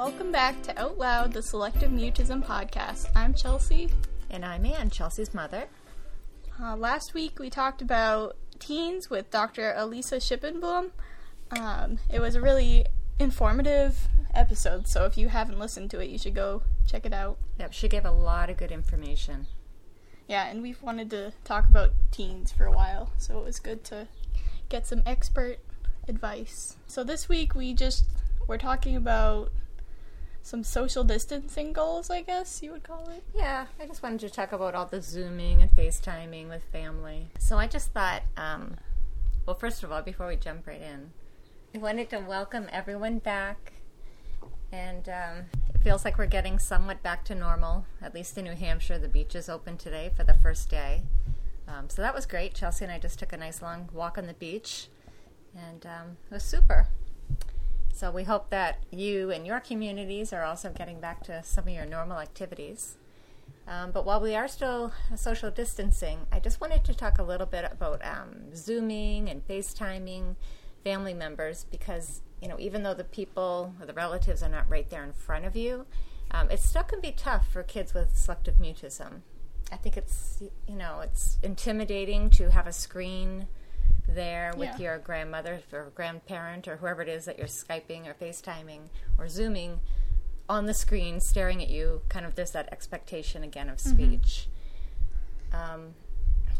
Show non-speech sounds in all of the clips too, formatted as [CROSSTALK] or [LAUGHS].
Welcome back to Out Loud, the Selective Mutism podcast. I'm Chelsea. And I'm Ann, Chelsea's mother. Uh, last week we talked about teens with Dr. Elisa Shipon-Blum. Um, it was a really informative episode, so if you haven't listened to it, you should go check it out. Yep, she gave a lot of good information. Yeah, and we've wanted to talk about teens for a while, so it was good to get some expert advice. So this week we just we're talking about some social distancing goals, I guess you would call it. Yeah, I just wanted to talk about all the Zooming and FaceTiming with family. So I just thought, um, well, first of all, before we jump right in, I wanted to welcome everyone back. And um, it feels like we're getting somewhat back to normal, at least in New Hampshire. The beach is open today for the first day. Um, so that was great. Chelsea and I just took a nice long walk on the beach, and um, it was super. So we hope that you and your communities are also getting back to some of your normal activities. Um, but while we are still social distancing, I just wanted to talk a little bit about um, Zooming and FaceTiming family members because, you know, even though the people or the relatives are not right there in front of you, um, it still can be tough for kids with selective mutism. I think it's, you know, it's intimidating to have a screen there with Yeah. your grandmother or grandparent or whoever it is that you're Skyping or FaceTiming or Zooming on the screen staring at you. Kind of there's that expectation again of speech. Um,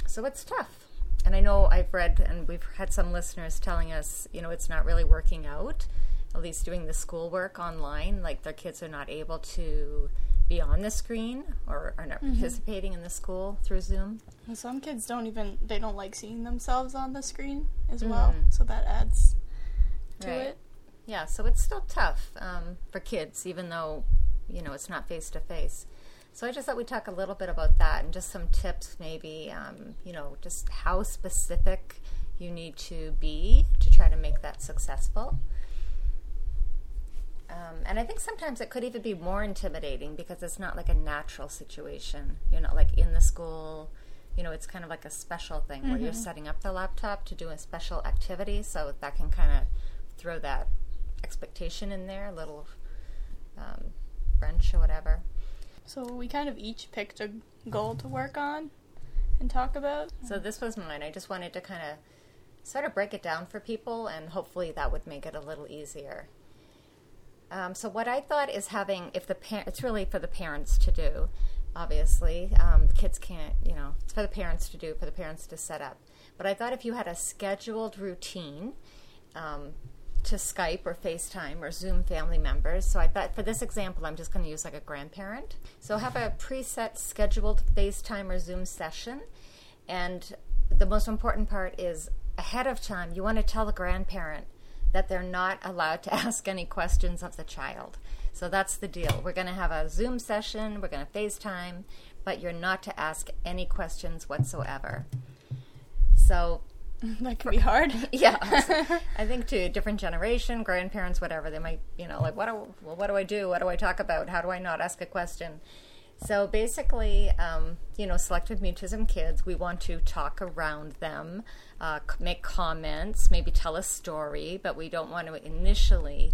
so it's tough. And I know I've read and we've had some listeners telling us, you know, it's not really working out, at least doing the schoolwork online. Like their kids are not able to be on the screen or are not participating in the school through Zoom. And some kids don't even they don't like seeing themselves on the screen as well, so that adds to Right. it. Yeah, so it's still tough um, for kids, even though you know it's not face to face. So I just thought we'd talk a little bit about that and just some tips, maybe um, you know, just how specific you need to be to try to make that successful. Um, and I think sometimes it could even be more intimidating because it's not like a natural situation. You're not like in the school. You know, it's kind of like a special thing where you're setting up the laptop to do a special activity. So that can kind of throw that expectation in there, a little um, wrench or whatever. So we kind of each picked a goal to work on and talk about. So this was mine. I just wanted to kind of sort of break it down for people, and hopefully that would make it a little easier. Um, so what I thought is having, if the par- it's really for the parents to do. Obviously, um, the kids can't. You know, it's for the parents to do, for the parents to set up. But I thought if you had a scheduled routine. Um, to Skype or FaceTime or Zoom family members. So I thought for this example, I'm just going to use like a grandparent. So have a preset scheduled FaceTime or Zoom session. And the most important part is ahead of time, you want to tell the grandparent that they're not allowed to [LAUGHS] ask any questions of the child. So that's the deal. We're going to have a Zoom session, we're going to FaceTime, but you're not to ask any questions whatsoever. So [LAUGHS] that can be hard. [LAUGHS] yeah, I think to a different generation, grandparents, whatever, they might, you know, like, what do, well, what do I do? What do I talk about? How do I not ask a question? So basically, um, you know, selective mutism kids, we want to talk around them, uh, make comments, maybe tell a story, but we don't want to initially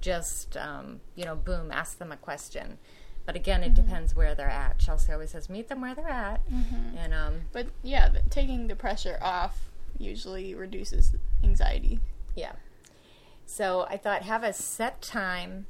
just, um, you know, boom, ask them a question. But again, it depends where they're at. Chelsea always says, meet them where they're at. And um, But yeah, taking the pressure off usually reduces anxiety. Yeah. So I thought have a set time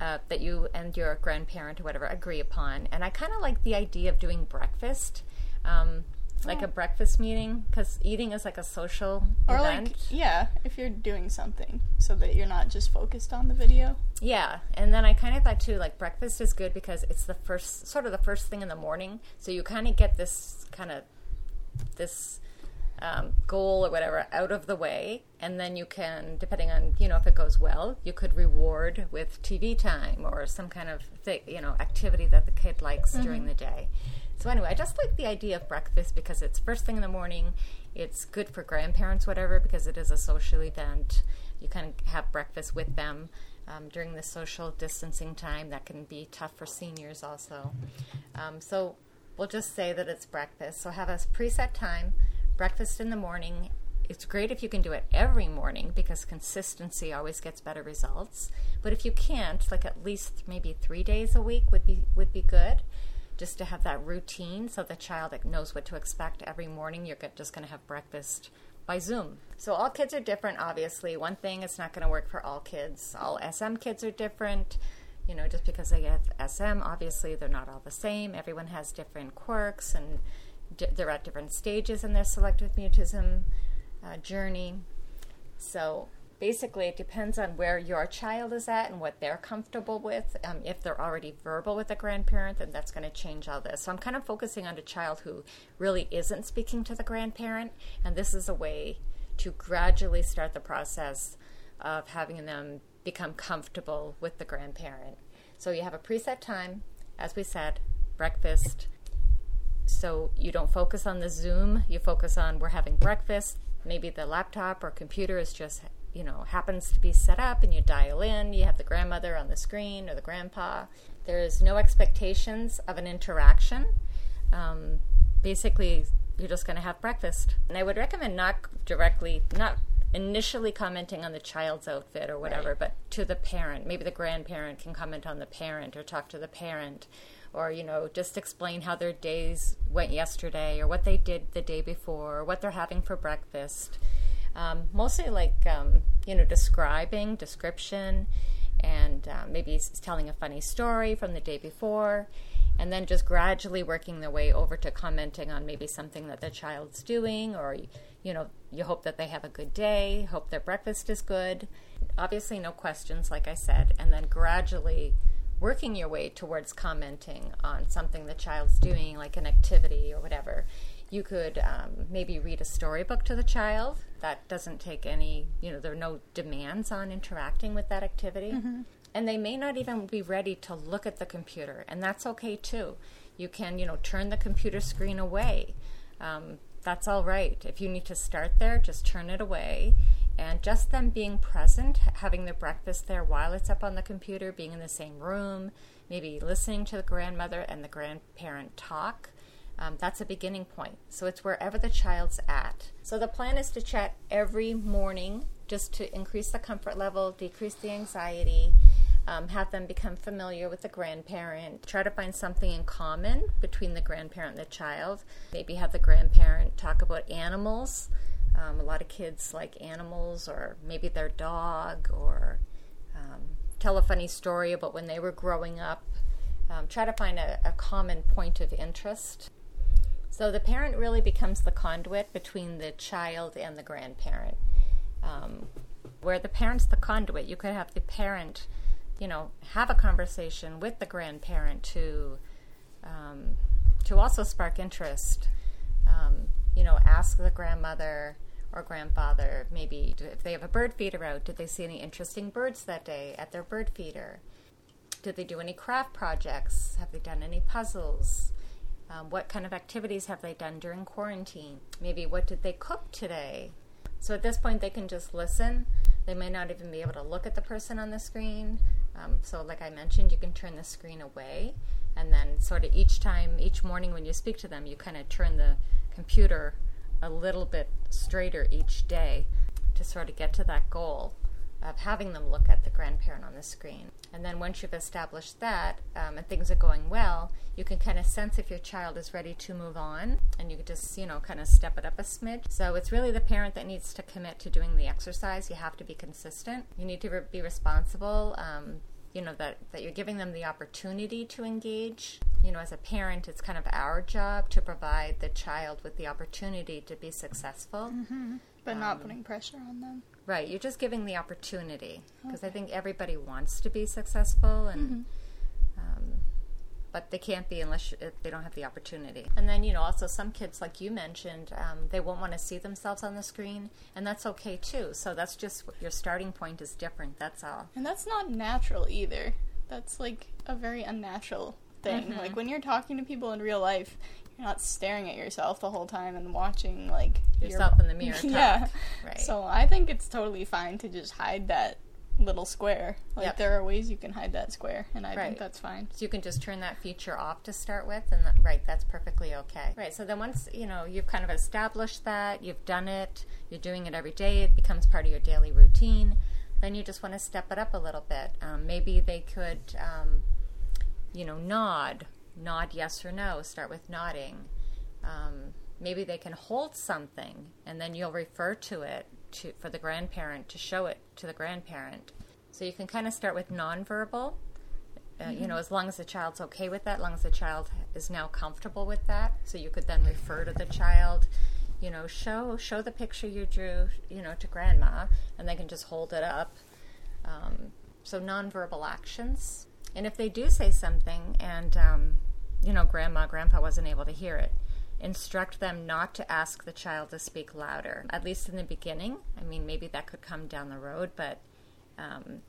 uh, that you and your grandparent or whatever agree upon. And I kind of like the idea of doing breakfast, um, like a breakfast meeting, because eating is like a social Or event. like yeah, if you're doing something so that you're not just focused on the video. Yeah, and then I kind of thought too, like breakfast is good because it's the first, sort of the first thing in the morning. So you kind of get this kind of this um, goal or whatever out of the way, and then you can, depending on you know if it goes well, you could reward with TV time or some kind of thi- you know activity that the kid likes during the day. So anyway, I just like the idea of breakfast because it's first thing in the morning. It's good for grandparents, whatever, because it is a social event. You can have breakfast with them um, during the social distancing time. That can be tough for seniors also. Um, so we'll just say that it's breakfast. So have a preset time, breakfast in the morning, it's great if you can do it every morning because consistency always gets better results. But if you can't, like at least maybe three days a week would be would be good, just to have that routine so the child knows what to expect every morning. You're just going to have breakfast by Zoom. So all kids are different. Obviously, one thing it's not going to work for all kids. All SM kids are different. You know, just because they have SM, obviously they're not all the same. Everyone has different quirks and they're at different stages in their selective mutism uh, journey. So basically, it depends on where your child is at and what they're comfortable with. Um, if they're already verbal with a grandparent, then that's going to change all this. So I'm kind of focusing on a child who really isn't speaking to the grandparent, and this is a way to gradually start the process of having them become comfortable with the grandparent. So you have a preset time, as we said, breakfast. So you don't focus on the Zoom, you focus on we're having breakfast, maybe the laptop or computer is just you know happens to be set up and you dial in. You have the grandmother on the screen or the grandpa. There's no expectations of an interaction. Um, basically you're just going to have breakfast. And i would recommend not directly not initially commenting on the child's outfit or whatever right. but to the parent. Maybe the grandparent can comment on the parent or talk to the parent or you know just explain how their days went yesterday or what they did the day before or what they're having for breakfast. Um, mostly like um, you know describing description and uh, maybe telling a funny story from the day before and then just gradually working their way over to commenting on maybe something that the child's doing or you know you hope that they have a good day hope their breakfast is good obviously no questions like i said and then gradually working your way towards commenting on something the child's doing, like an activity or whatever. You could um, maybe read a storybook to the child. That doesn't take any, you know, there are no demands on interacting with that activity. Mm-hmm. And they may not even be ready to look at the computer, and that's okay too. You can, you know, turn the computer screen away. Um, that's all right. If you need to start there, just turn it away and just them being present, having their breakfast there while it's up on the computer, being in the same room, maybe listening to the grandmother and the grandparent talk. Um, that's a beginning point. So it's wherever the child's at. So the plan is to chat every morning just to increase the comfort level, decrease the anxiety, um, have them become familiar with the grandparent, try to find something in common between the grandparent and the child. Maybe have the grandparent talk about animals um, a lot of kids like animals or maybe their dog or um, tell a funny story about when they were growing up. Um, try to find a, a common point of interest. So the parent really becomes the conduit between the child and the grandparent. Um, where the parent's the conduit, you could have the parent, you know, have a conversation with the grandparent to um, to also spark interest. Um, you know, ask the grandmother, or grandfather, maybe if they have a bird feeder out, did they see any interesting birds that day at their bird feeder? Did they do any craft projects? Have they done any puzzles? Um, what kind of activities have they done during quarantine? Maybe what did they cook today? So at this point, they can just listen. They may not even be able to look at the person on the screen. Um, so, like I mentioned, you can turn the screen away, and then sort of each time, each morning when you speak to them, you kind of turn the computer a little bit straighter each day to sort of get to that goal of having them look at the grandparent on the screen. And then once you've established that um, and things are going well, you can kind of sense if your child is ready to move on and you can just, you know, kind of step it up a smidge. So it's really the parent that needs to commit to doing the exercise. You have to be consistent. You need to re- be responsible. Um, you know that that you're giving them the opportunity to engage you know as a parent it's kind of our job to provide the child with the opportunity to be successful mm-hmm. but um, not putting pressure on them right you're just giving the opportunity because okay. i think everybody wants to be successful and mm-hmm but they can't be unless you, they don't have the opportunity. And then, you know, also some kids, like you mentioned, um, they won't want to see themselves on the screen, and that's okay too. So that's just your starting point is different. That's all. And that's not natural either. That's like a very unnatural thing. Mm-hmm. Like when you're talking to people in real life, you're not staring at yourself the whole time and watching like yourself your... in the mirror. Talk. [LAUGHS] yeah. Right. So I think it's totally fine to just hide that little square. Like Yep. there are ways you can hide that square, and I Right. think that's fine. So you can just turn that feature off to start with, and that, right, that's perfectly okay. Right. So then once you know you've kind of established that you've done it, you're doing it every day, it becomes part of your daily routine. Then you just want to step it up a little bit. Um, maybe they could, um, you know, nod, nod yes or no. Start with nodding. Um, maybe they can hold something, and then you'll refer to it to for the grandparent to show it to the grandparent. So you can kind of start with nonverbal uh, you know, as long as the child's okay with that, as long as the child is now comfortable with that, so you could then refer to the child, you know, show show the picture you drew, you know, to grandma, and they can just hold it up. Um, so nonverbal actions, and if they do say something, and um, you know, grandma, grandpa wasn't able to hear it, instruct them not to ask the child to speak louder. At least in the beginning. I mean, maybe that could come down the road, but. Um,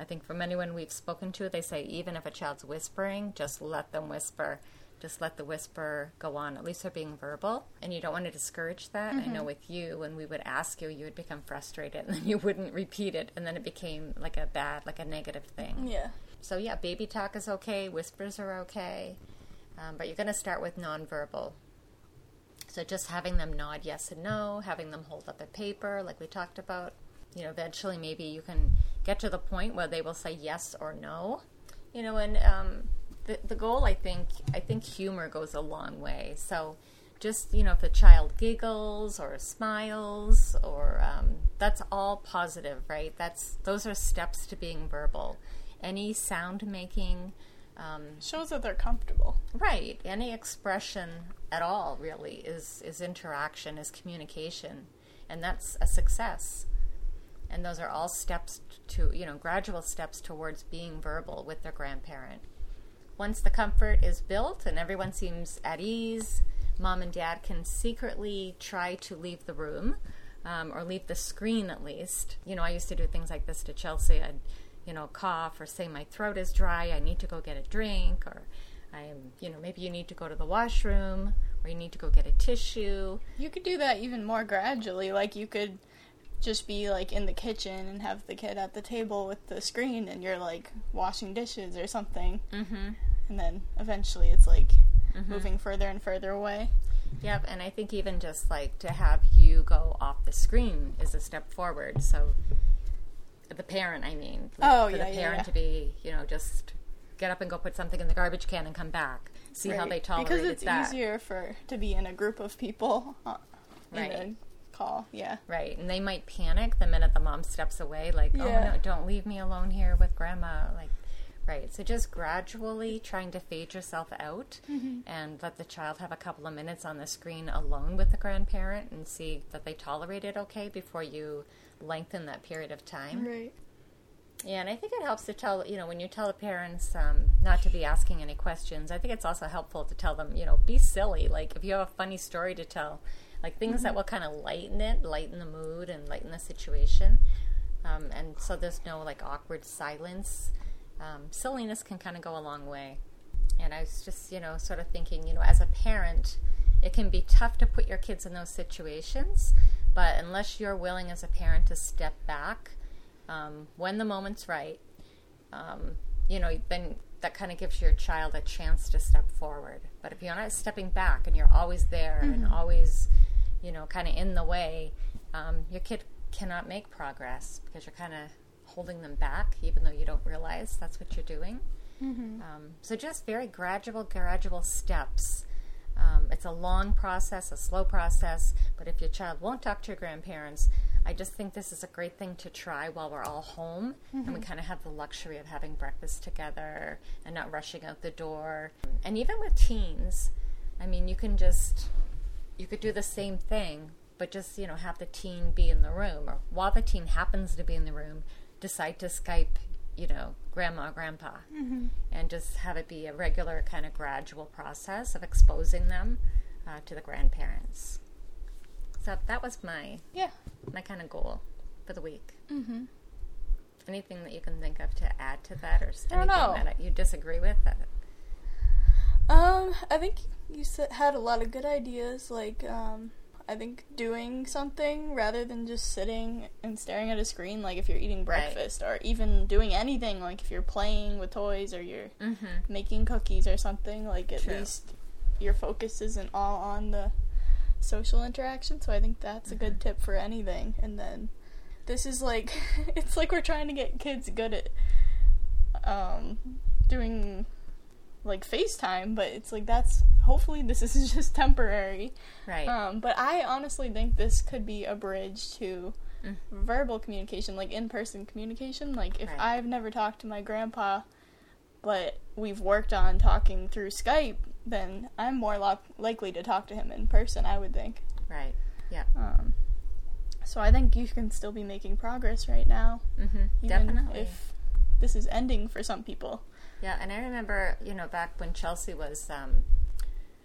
I think from anyone we've spoken to, they say even if a child's whispering, just let them whisper. Just let the whisper go on. At least they're being verbal. And you don't want to discourage that. I know with you, when we would ask you, you would become frustrated [LAUGHS] and then you wouldn't repeat it. And then it became like a bad, like a negative thing. Yeah. So, yeah, baby talk is okay, whispers are okay. Um, but you're going to start with nonverbal. So, just having them nod yes and no, having them hold up a paper, like we talked about. You know, eventually maybe you can get to the point where they will say yes or no. You know, and um, the the goal, I think, I think humor goes a long way. So, just you know, if the child giggles or smiles, or um, that's all positive, right? That's those are steps to being verbal. Any sound making, um, Shows that they're comfortable. Right. Any expression at all really is is interaction, is communication, and that's a success. And those are all steps to, you know, gradual steps towards being verbal with their grandparent. Once the comfort is built and everyone seems at ease, mom and dad can secretly try to leave the room um, or leave the screen at least. You know, I used to do things like this to Chelsea. I'd, you know, cough or say my throat is dry, I need to go get a drink, or I'm, you know, maybe you need to go to the washroom or you need to go get a tissue. You could do that even more gradually. Like you could just be like in the kitchen and have the kid at the table with the screen and you're like washing dishes or something. Mm-hmm. And then eventually it's like moving further and further away. Yep, and I think even just like to have you go off the screen is a step forward. So the parent, I mean, Oh, for yeah, the parent yeah. to be, you know, just get up and go put something in the garbage can and come back. See how they tolerate that. Because it's that. easier for to be in a group of people uh, in Right. a call. Yeah. Right, and they might panic the minute the mom steps away, like, Yeah. "Oh no, don't leave me alone here with grandma." Like, right. So just gradually trying to fade yourself out Mm-hmm. and let the child have a couple of minutes on the screen alone with the grandparent and see that they tolerate it okay before you lengthen that period of time. Right. Yeah, and I think it helps to tell, you know, when you tell the parents um, not to be asking any questions, I think it's also helpful to tell them, you know, be silly. Like, if you have a funny story to tell, like things that will kind of lighten it, lighten the mood, and lighten the situation. Um, and so there's no like awkward silence. Um, silliness can kind of go a long way. And I was just, you know, sort of thinking, you know, as a parent, it can be tough to put your kids in those situations, but unless you're willing as a parent to step back um, when the moment's right, um, you know, then that kind of gives your child a chance to step forward. But if you're not stepping back and you're always there and always, you know, kind of in the way, um, your kid cannot make progress because you're kind of holding them back, even though you don't realize that's what you're doing. Um, so just very gradual, gradual steps. Um, it's a long process, a slow process, but if your child won't talk to your grandparents, I just think this is a great thing to try while we're all home and we kind of have the luxury of having breakfast together and not rushing out the door. And even with teens, I mean, you can just, you could do the same thing, but just, you know, have the teen be in the room or while the teen happens to be in the room, decide to Skype, you know, grandma, grandpa and just have it be a regular kind of gradual process of exposing them uh, to the grandparents. So that was my Yeah. my kind of goal for the week. Mm-hmm. Anything that you can think of to add to that, or s- I don't anything know. that you disagree with? That, Um, I think you had a lot of good ideas. Like, um, I think doing something rather than just sitting and staring at a screen, like if you're eating breakfast or even doing anything, like if you're playing with toys or you're Mm-hmm. making cookies or something, like at True. least your focus isn't all on the social interaction. So I think that's a good tip for anything. And then this is like [LAUGHS] it's like we're trying to get kids good at um doing like FaceTime, but it's like that's hopefully this [LAUGHS] is just temporary. Right. Um, but I honestly think this could be a bridge to Mm. verbal communication, like in person communication. Like if Right. I've never talked to my grandpa, but we've worked on talking through Skype, then I'm more lo- likely to talk to him in person. I would think. right. Yeah. Um, so I think you can still be making progress right now, Mm-hmm. even Definitely. if this is ending for some people. Yeah, and I remember, you know, back when Chelsea was um,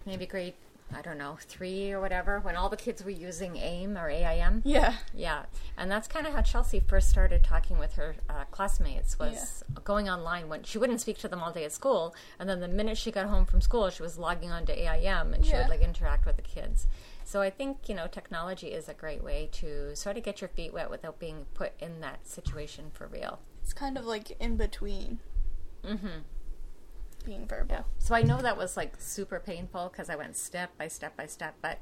maybe grade, I don't know, three or whatever, when all the kids were using AIM or AIM. Yeah. Yeah, and that's kind of how Chelsea first started talking with her uh, classmates. Was going online when she wouldn't speak to them all day at school, and then the minute she got home from school, she was logging on to AIM and she Yeah. would like interact with the kids. So I think you know technology is a great way to sort of get your feet wet without being put in that situation for real. It's kind of like in between Mm-hmm. being verbal. Yeah. So I know that was like super painful because I went step by step by step, but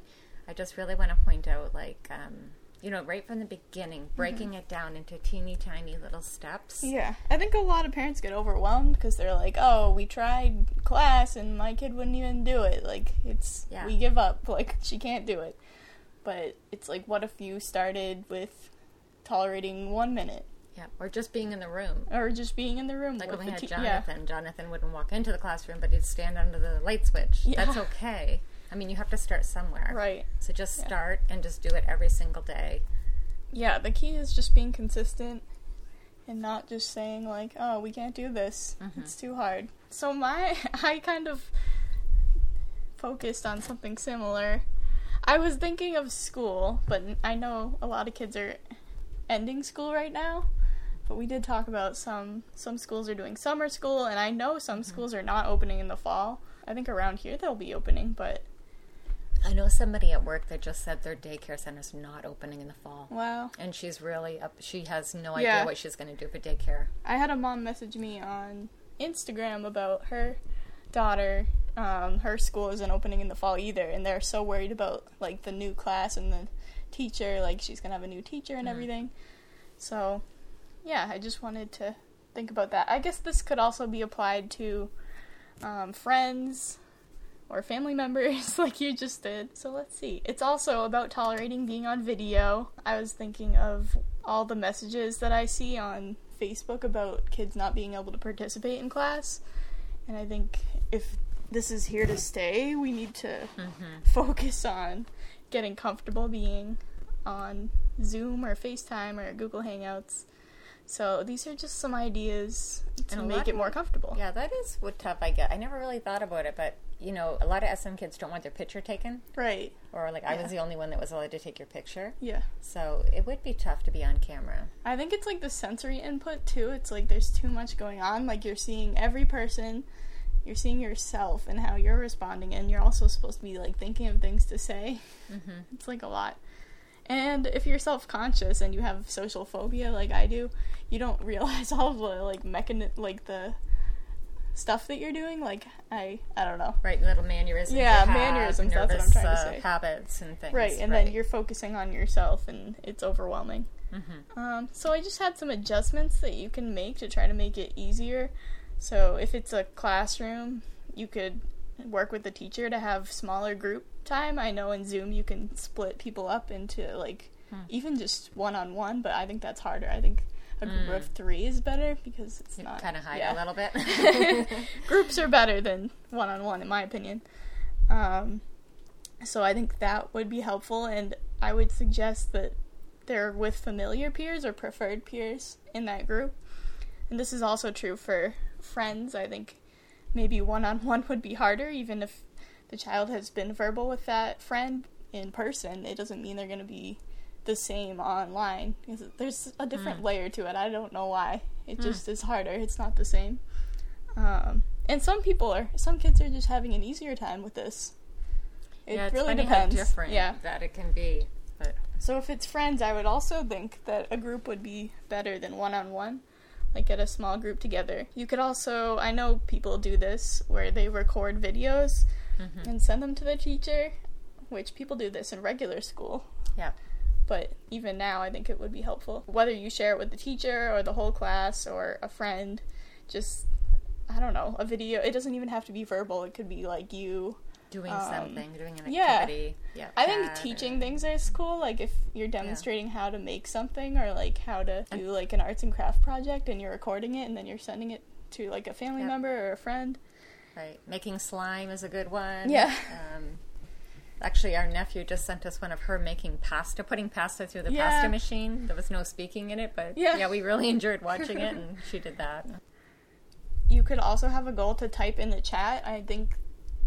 I just really want to point out, like, um, you know, right from the beginning, breaking it down into teeny tiny little steps. Yeah, I think a lot of parents get overwhelmed because they're like, "Oh, we tried class and my kid wouldn't even do it. Like, it's Yeah. we give up. [LAUGHS] Like, she can't do it." But it's like, what if you started with tolerating one minute Yeah. Or just being in the room. or just being in the room Like when we had te- Jonathan, Jonathan wouldn't walk into the classroom, but he'd stand under the light switch. Yeah. That's okay. I mean, you have to start somewhere. Right. So just Yeah. start and just do it every single day. Yeah, the key is just being consistent and not just saying like, "Oh, we can't do this. Mhm. It's too hard." So my [LAUGHS] I kind of focused on something similar. I was thinking of school, but I know a lot of kids are ending school right now. But we did talk about some some schools are doing summer school and I know some schools are not opening in the fall. I think around here they'll be opening, but I know somebody at work that just said their daycare center's not opening in the fall. wow. And she's really up. She has no Yeah. idea what she's going to do for daycare. I had a mom message me on Instagram about her daughter. Um, her school isn't opening in the fall either, and they're so worried about like the new class and the teacher. Like she's gonna have a new teacher and Mm. everything. So, yeah, I just wanted to think about that. I guess this could also be applied to um, friends or family [LAUGHS] members, like you just did. So let's see. It's also about tolerating being on video. I was thinking of all the messages that I see on Facebook about kids not being able to participate in class. And I think if this is here to stay, we need to [LAUGHS] focus on getting comfortable being on Zoom or FaceTime or Google Hangouts. So these are just some ideas to make it more comfortable. Yeah, that is what tough I get. I never really thought about it, but you know, a lot of SM kids don't want their picture taken, Right. or like I was the only one that was allowed to take your picture. Yeah. So it would be tough to be on camera. I think it's like the sensory input too. It's like there's too much going on. Like you're seeing every person, you're seeing yourself and how you're responding, and you're also supposed to be like thinking of things to say. Mm-hmm. It's like a lot. And if you're self conscious and you have social phobia like I do, you don't [LAUGHS] realize all the like mechan like the stuff that you're doing. Like I I don't know. Right, little mannerisms. Yeah, mannerisms, that's what I'm nervous, trying to uh, say. Habits and things. Right, and then you're focusing on yourself and it's overwhelming. hmm Um, so I just had some adjustments that you can make to try to make it easier. So if it's a classroom, you could work with the teacher to have smaller group time. I know in Zoom you can split people up into like Hmm. even just one on one, but I think that's harder. I think a group of three is better because it's not Kind of hide yeah. a little bit. [LAUGHS] Groups are better than one on one, in my opinion. Um, so I think that would be helpful, and I would suggest that they're with familiar peers or preferred peers in that group. And this is also true for friends. I think maybe one on one would be harder, even if the child has been verbal with that friend in person. It doesn't mean they're going to be the same online. There's a different Mm. layer to it. I don't know why. It just is harder. It's not the same. Um, and some people are, some kids are just having an easier time with this. It yeah, it's really funny depends. how different Yeah. that it can be. But So if it's friends, I would also think that a group would be better than one on one. Like get a small group together. You could also, I know people do this where they record videos Mhm. and send them to the teacher, which people do this in regular school. yeah, But even now, I think it would be helpful. Whether you share it with the teacher or the whole class or a friend, just, I don't know, a video. It doesn't even have to be verbal, it could be like you doing Um, something, doing an yeah. activity. Yeah, I think teaching or- things is cool. Like if you're demonstrating how to make something or like how to do like an arts and craft project and you're recording it and then you're sending it to like a family Yep. member or a friend. Right, making slime is a good one. Yeah. Um, actually, our nephew just sent us one of her making pasta, putting pasta through the Yeah. pasta machine. There was no speaking in it, but Yeah. yeah, we really enjoyed watching it, and [LAUGHS] she did that. You could also have a goal to type in the chat. I think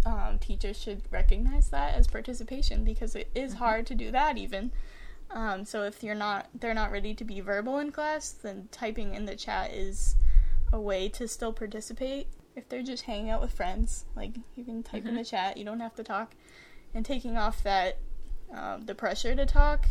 um, teachers should recognize that as participation because it is hard to do that even. Um, so if you're not, they're not ready to be verbal in class, then typing in the chat is a way to still participate. If they're just hanging out with friends, like you can type in the chat, you don't have to talk. And taking off that um, the pressure to talk,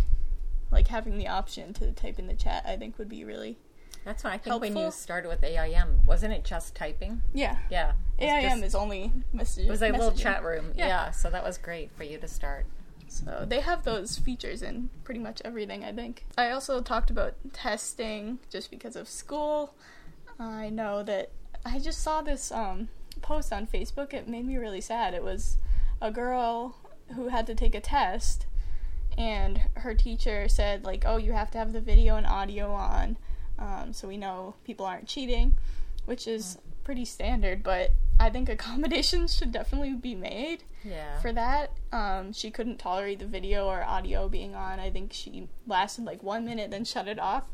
like having the option to type in the chat, I think would be really That's why I think when you Helpful. started with AIM, wasn't it just typing? yeah. Yeah. AIM just- is only message. It was a little chat room. Yeah. Yeah. so that was great for you to start. So they have those features in pretty much everything, I think. I also talked about testing just because of school. I know that I just saw this um, post on Facebook. It made me really sad. It was a girl who had to take a test, and her teacher said, like, oh, you have to have the video and audio on um, so we know people aren't cheating, which is pretty standard, but I think [LAUGHS] accommodations should definitely be made Yeah. for that. Um, she couldn't tolerate the video or audio being on. I think she lasted like one minute, then shut it off.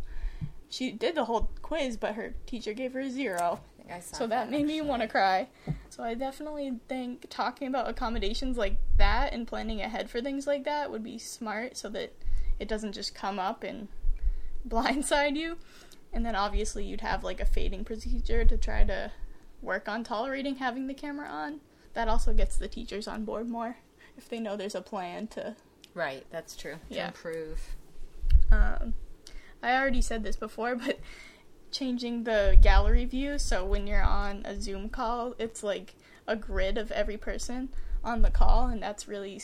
She did the whole quiz, but her teacher gave her a zero. I saw So that made me want to cry. So I definitely think talking about accommodations like that and planning ahead for things like that would be smart so that it doesn't just come up and [LAUGHS] blindside you. And then obviously you'd have like a fading procedure to try to work on tolerating having the camera on. That also gets the teachers on board more [LAUGHS] if they know there's a plan to Right, that's true. To Yeah. improve. um, I already said this before, [LAUGHS] but changing the gallery view so when you're on a Zoom call, it's like a grid of every person on the call, and that's really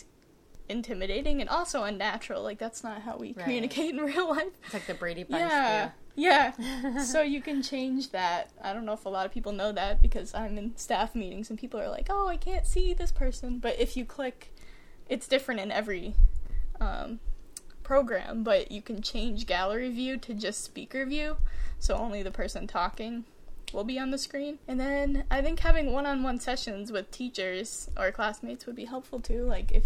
intimidating and also unnatural. Like, that's not how we Right. communicate in [LAUGHS] real life. It's like the Brady Bunch Yeah. Yeah. [LAUGHS] so you can change that. I don't know if a lot of people know that because I'm in staff meetings and people are like, "Oh, I can't see this person." But if you click, it's different in every um, program. But you can change gallery view to just speaker view, so only the person talking will be on the screen. And then I think having one-on-one sessions with teachers or classmates would be helpful too. Like if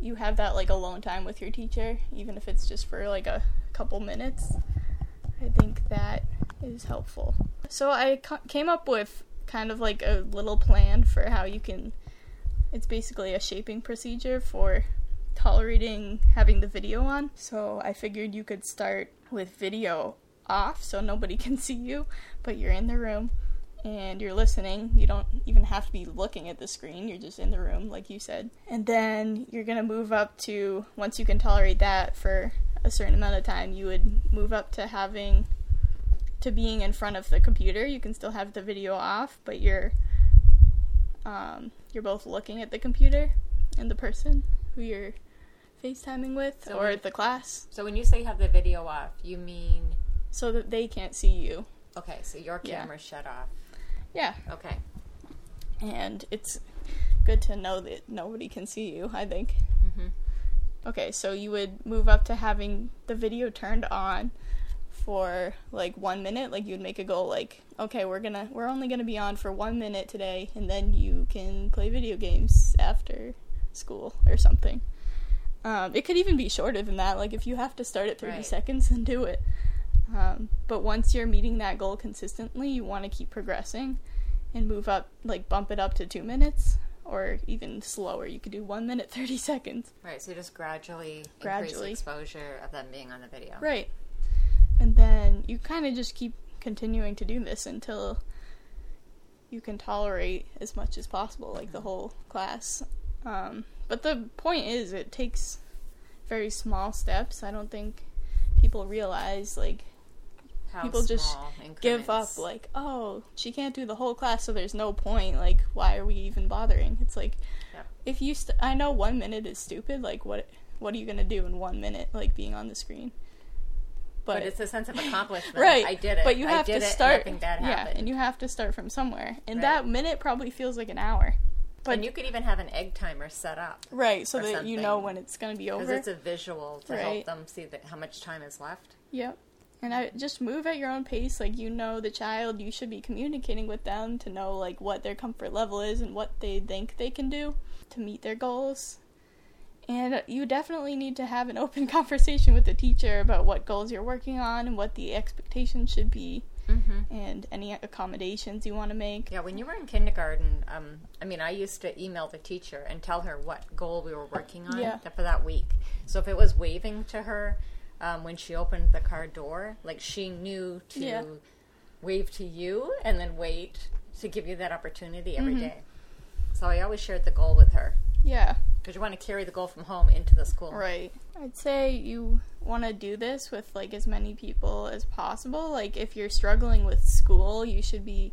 you have that like alone time with your teacher, even if it's just for like a couple minutes. I think that is helpful. So I ca- came up with kind of like a little plan for how you can. It's basically a shaping procedure for tolerating having the video on. So I figured you could start with video off so nobody [LAUGHS] can see you, but you're in the room and you're listening. You don't even have to be looking at the screen, you're just in the room, like you said. And then you're gonna move up to, once you can tolerate that for a certain amount of time, you would move up to having, to being in front of the computer. You can still have the video off, but you're, um, you're both looking at the computer and the person who you're FaceTiming with So or when- the class So when you say have the video off, you mean so that they can't see you. okay, so your Yeah. shut off. Yeah. Okay. and it's good to know that nobody can see you, I think. Mhm. Okay, so you would move up to having the video turned on for like one minute. Like you would make a goal, like, okay, we're gonna, we're only gonna be on for one minute today, and then you can play video games after school or something. Um, it could even be shorter than that. Like if you have to start at 30 Right. seconds, then do it. Um, but once you're meeting that goal consistently, you want to keep progressing and move up, like bump it up to two minutes or even slower. You could do one minute, [LAUGHS] 30 seconds. Right, so just gradually, Gradually. increase exposure of them being on the video. Right. And then you kind of just keep continuing to do this until you can tolerate as much as possible, like the whole class. Um, But the point is, it takes very small steps. I don't think people realize like people just give up like oh she can't do the whole class so there's no point like why are we even bothering it's like Yep. if you st- i know one minute is stupid like what what are you gonna do in one minute like being on the screen but, it's a sense of [LAUGHS] accomplishment. right I did it. but you have to start bad yeah and you have to start from somewhere and Right. that minute probably feels like an hour but and you could even have an egg timer set up right so that you know when it's gonna be over. because it's a visual to Right. help them see that how much time is left. Yep. And I just move at your own pace. Like you know the child, you should be communicating with them to know like what their comfort level is and what they think they can do to meet their goals. And you definitely need to have an [LAUGHS] open conversation with the teacher about what goals you're working on and what the expectations should be Mm-hmm. and any accommodations you want to make. Yeah, when you were in kindergarten, um, I mean, I used to email the teacher and tell her what goal we were working on Yeah. for that week. So if it was waving to her um, when she opened the car door, like she knew to Yeah. wave to you and then wait to give you that opportunity every Mhm. day. So I always shared the goal with her Yeah. because you want to carry the goal from home into the school. Right. I'd say you want to do this with like as many people as possible. Like if you're struggling with school, you should be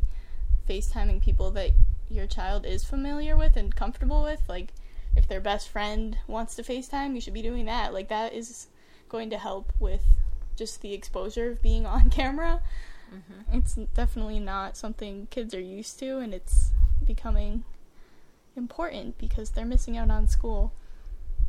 FaceTiming people that your child is familiar with and comfortable with. Like if their best friend wants to FaceTime, you should be doing that. Like that is going to help with just the exposure of being [LAUGHS] on camera. Mm-hmm. It's definitely not something kids are used to and it's becoming important because they're missing out on school.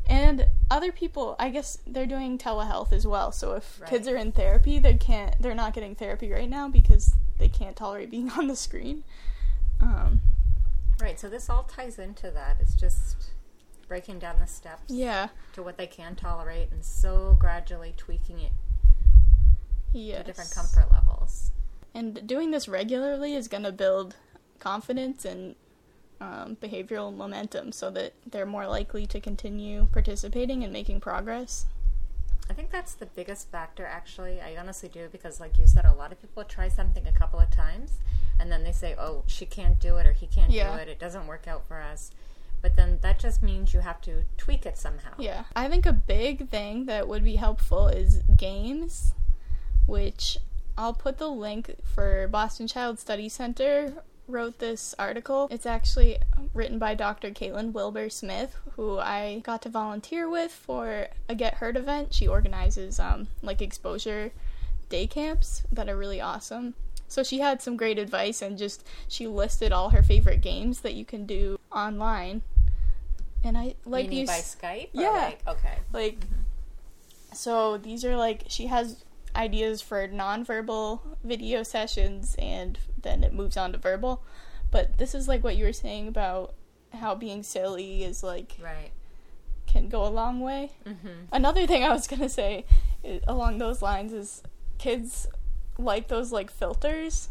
And other people, I guess they're doing telehealth as well. So if Right. kids are in therapy, they can't they're not getting therapy right now because they can't tolerate being [LAUGHS] on the screen. Um, Right. So this all ties into that. It's just breaking down the steps yeah. to what they can tolerate and so gradually tweaking it Yes. to different comfort levels. And doing this regularly is going to build confidence and um, behavioral momentum so that they're more likely to continue participating and making progress. I think that's the biggest factor, actually. I honestly do because, like you said, a lot of people try something a couple of times and then they say, oh, she can't do it or he can't Yeah. do it. It doesn't work out for us. But then that just means you have to tweak it somehow. Yeah. I think a big thing that would be helpful is games, which I'll put the link for Boston Child Study Center wrote this article. It's actually written by Dr. Caitlin Wilbur Smith, who I got to volunteer with for a Get Heard event. She organizes um, like exposure day camps that are really awesome. So she had some great advice and just she listed all her favorite games that you can do online. And I like Meaning you by Skype? Yeah. Like, okay. like so these are like she has ideas for nonverbal video sessions and then it moves on to verbal but this is like what you were saying about how being silly is like Right. can go a long way Mm-hmm. another thing i was going to say along those lines is kids like those like filters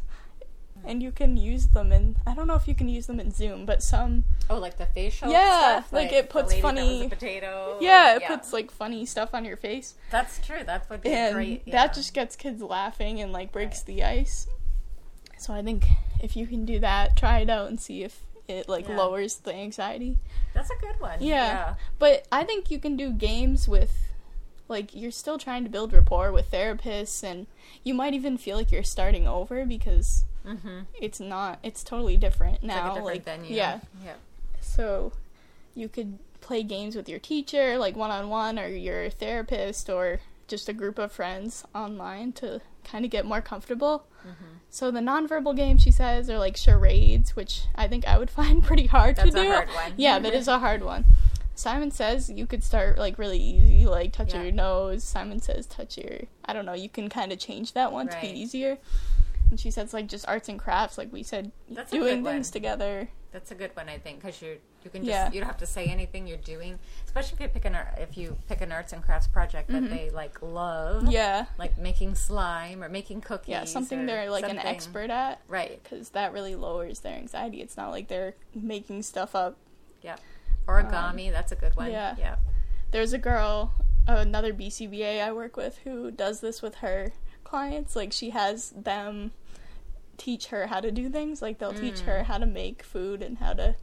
and you can use them in i don't know if you can use them in zoom but some Oh, like the facial Yeah, stuff? like it puts funny- potato? yeah it puts like funny stuff on your face That's true. That would be and great. yeah. that just gets kids laughing and like breaks Right. the ice so i think if you can do that try it out and see if it like Yeah. lowers the anxiety That's a good one. Yeah. but i think you can do games with like you're still trying to build rapport with therapists and you might even feel like you're starting over because Mm-hmm. it's not it's totally different It's now like different venue. yeah Yeah. so you could play games with your teacher, like one on one, or your therapist, or just a group of friends online to kind of get more comfortable. Mm-hmm. So the nonverbal games she says are like charades, which I think I would [LAUGHS] find pretty hard That's to a do. hard one. Yeah, that is a hard one. Simon says you could start like really easy, like touch Yeah. your nose. Simon says touch your I don't know, you can kind of change that one to be easier. And she says like just arts and crafts, like we said, That's doing things together. That's a good one, I think, because you you can just Yeah. you don't have to say anything you're doing, especially if you pick an art, if you pick an arts and crafts project that Mhm. they like love, Yeah. like making slime or making cookies, Yeah, something they're like an expert at. right? because that really lowers their anxiety. It's not like they're making stuff up. Yeah, origami, that's a good one. Um, yeah. yeah, There's a girl, another BCBA I work with, who does this with her clients. Like she has them teach her how to do things. Like they'll teach Mm. her how to make food and how to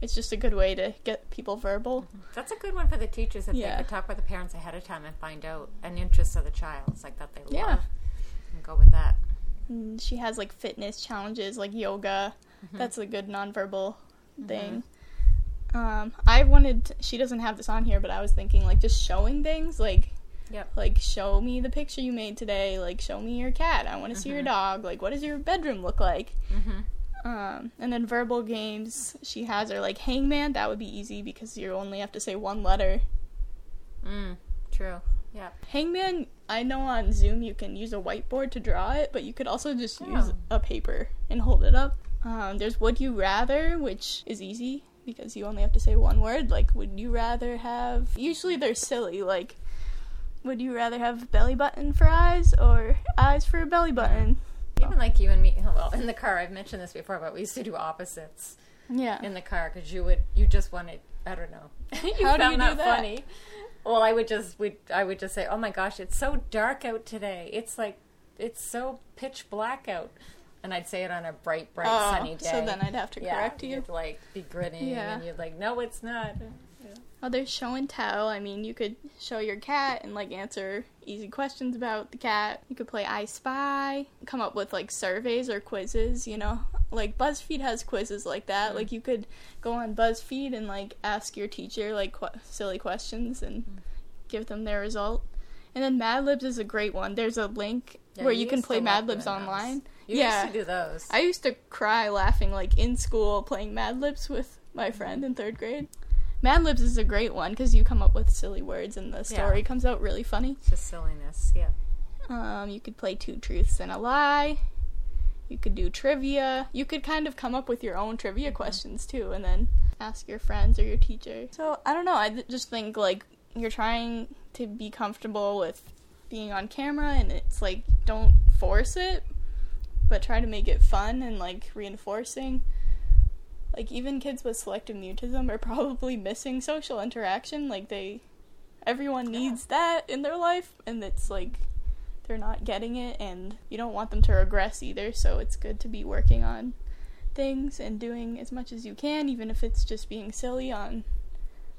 it's just a good way to get people verbal. That's a good one for the teachers if Yeah. they could talk with the parents ahead of time and find out an interest of the child. It's like that they Yeah. love. And go with that. And she has like fitness challenges, like yoga. Mm-hmm. That's a good nonverbal thing. Um, I wanted. She doesn't have this on here, but I was thinking like just showing things, like Yep. like show me the picture you made today. Like show me your cat. I want to see your dog. Like what does your bedroom look like? Mm-hmm. Um, and then verbal games she has are like hangman. That would be easy because you only have to say one letter. Mm, true. Yeah. Hangman, I know on Zoom you can use a whiteboard to draw it, but you could also just use Oh. a paper and hold it up. Um, there's Would You Rather, which is easy because you only have to say one word. Like, would you rather have. Usually they're silly, like, would you rather have belly button for eyes or eyes for a belly button? Even like you and me. [LAUGHS] Well, in the car, I've mentioned this before, but we used to do opposites Yeah. in the car because you would you just wanted. I don't know. [LAUGHS] you How do found you do that, that? funny. Well, I would just would I would just say, "Oh my gosh, it's so dark out today. It's like it's so pitch black out." And I'd say it on a bright, bright, Oh, sunny day. so then I'd have to yeah, correct you. You'd like be grinning, Yeah. and you'd like, "No, it's not." Oh, there's show and tell. I mean, you could show your cat and like answer easy questions about the cat. You could play I Spy, come up with like surveys or quizzes, you know? Like BuzzFeed has quizzes like that. Mm-hmm. Like you could go on BuzzFeed and like ask your teacher like qu- silly questions and mm-hmm. give them their result. And then Mad Libs is a great one. There's a link Yeah, where you you can play Mad Libs online. You yeah. used to do those. I used to cry laughing like in school playing Mad Libs with my friend in third grade. Mad Libs is a great one because you come up with silly words and the story Yeah. comes out really funny. It's just silliness. Yeah. Um, you could play two truths and a lie. You could do trivia. You could kind of come up with your own trivia questions too, and then ask your friends or your teacher. So I don't know. I just think like you're trying to be comfortable with being on camera, and it's like don't force it, but try to make it fun and like reinforcing. Like even kids with selective mutism are [LAUGHS] probably missing social interaction. Like they, everyone needs that in their life, and it's like they're not getting it and you don't want them to regress either so it's good to be working on things and doing as much as you can even if it's just being silly on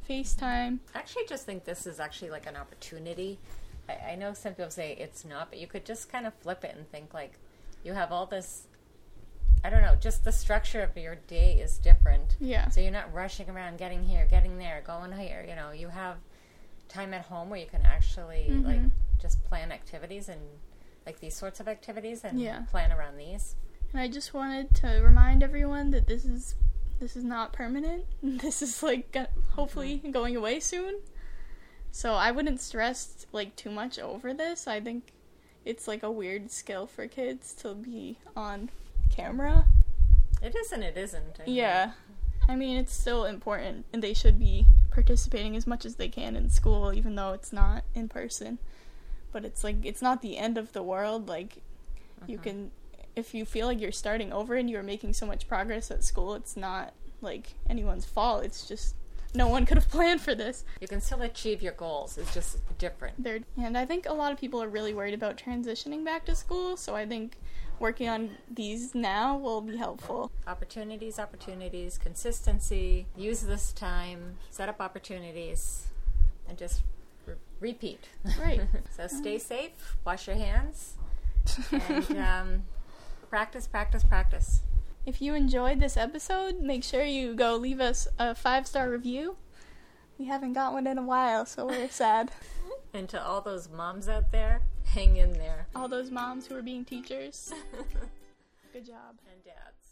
facetime I actually just think this is actually like an opportunity. I, I know some people say it's not, but you could just kind of flip it and think like you have all this. I don't know, just the structure of your day is different. yeah So you're not rushing around, getting here, getting there, going here. You know, you have time at home where you can actually like Mhm. just plan activities and like these sorts of activities and Yeah. plan around these. and i just wanted to remind everyone that this is this is not permanent [LAUGHS] this is like hopefully going away soon so i wouldn't stress like too much over this i think it's like a weird skill for kids to be on camera It is and it isn't. I Yeah. I mean, it's still important, and they should be participating as much as they can in school, even though it's not in person. But it's like, it's not the end of the world. Like, you Mhm. can, if you feel like you're starting over and you're making so much progress at school, it's not like anyone's fault. It's just no one could have planned for this. You can still achieve your goals. It's just different. They're, and I think a lot of people are really worried about transitioning back to school, so I think working on these now will be helpful. opportunities, opportunities, consistency. Use this time, set up opportunities, and just re- repeat. Right. [LAUGHS] so stay safe, wash your hands, and [LAUGHS] um, practice, practice, practice. If you enjoyed this episode, make sure you go leave us a five star review. We haven't got one in a while, so we're [LAUGHS] sad. And to all those moms out there, hang in there. All those moms who are being teachers, [LAUGHS] good job. And dads.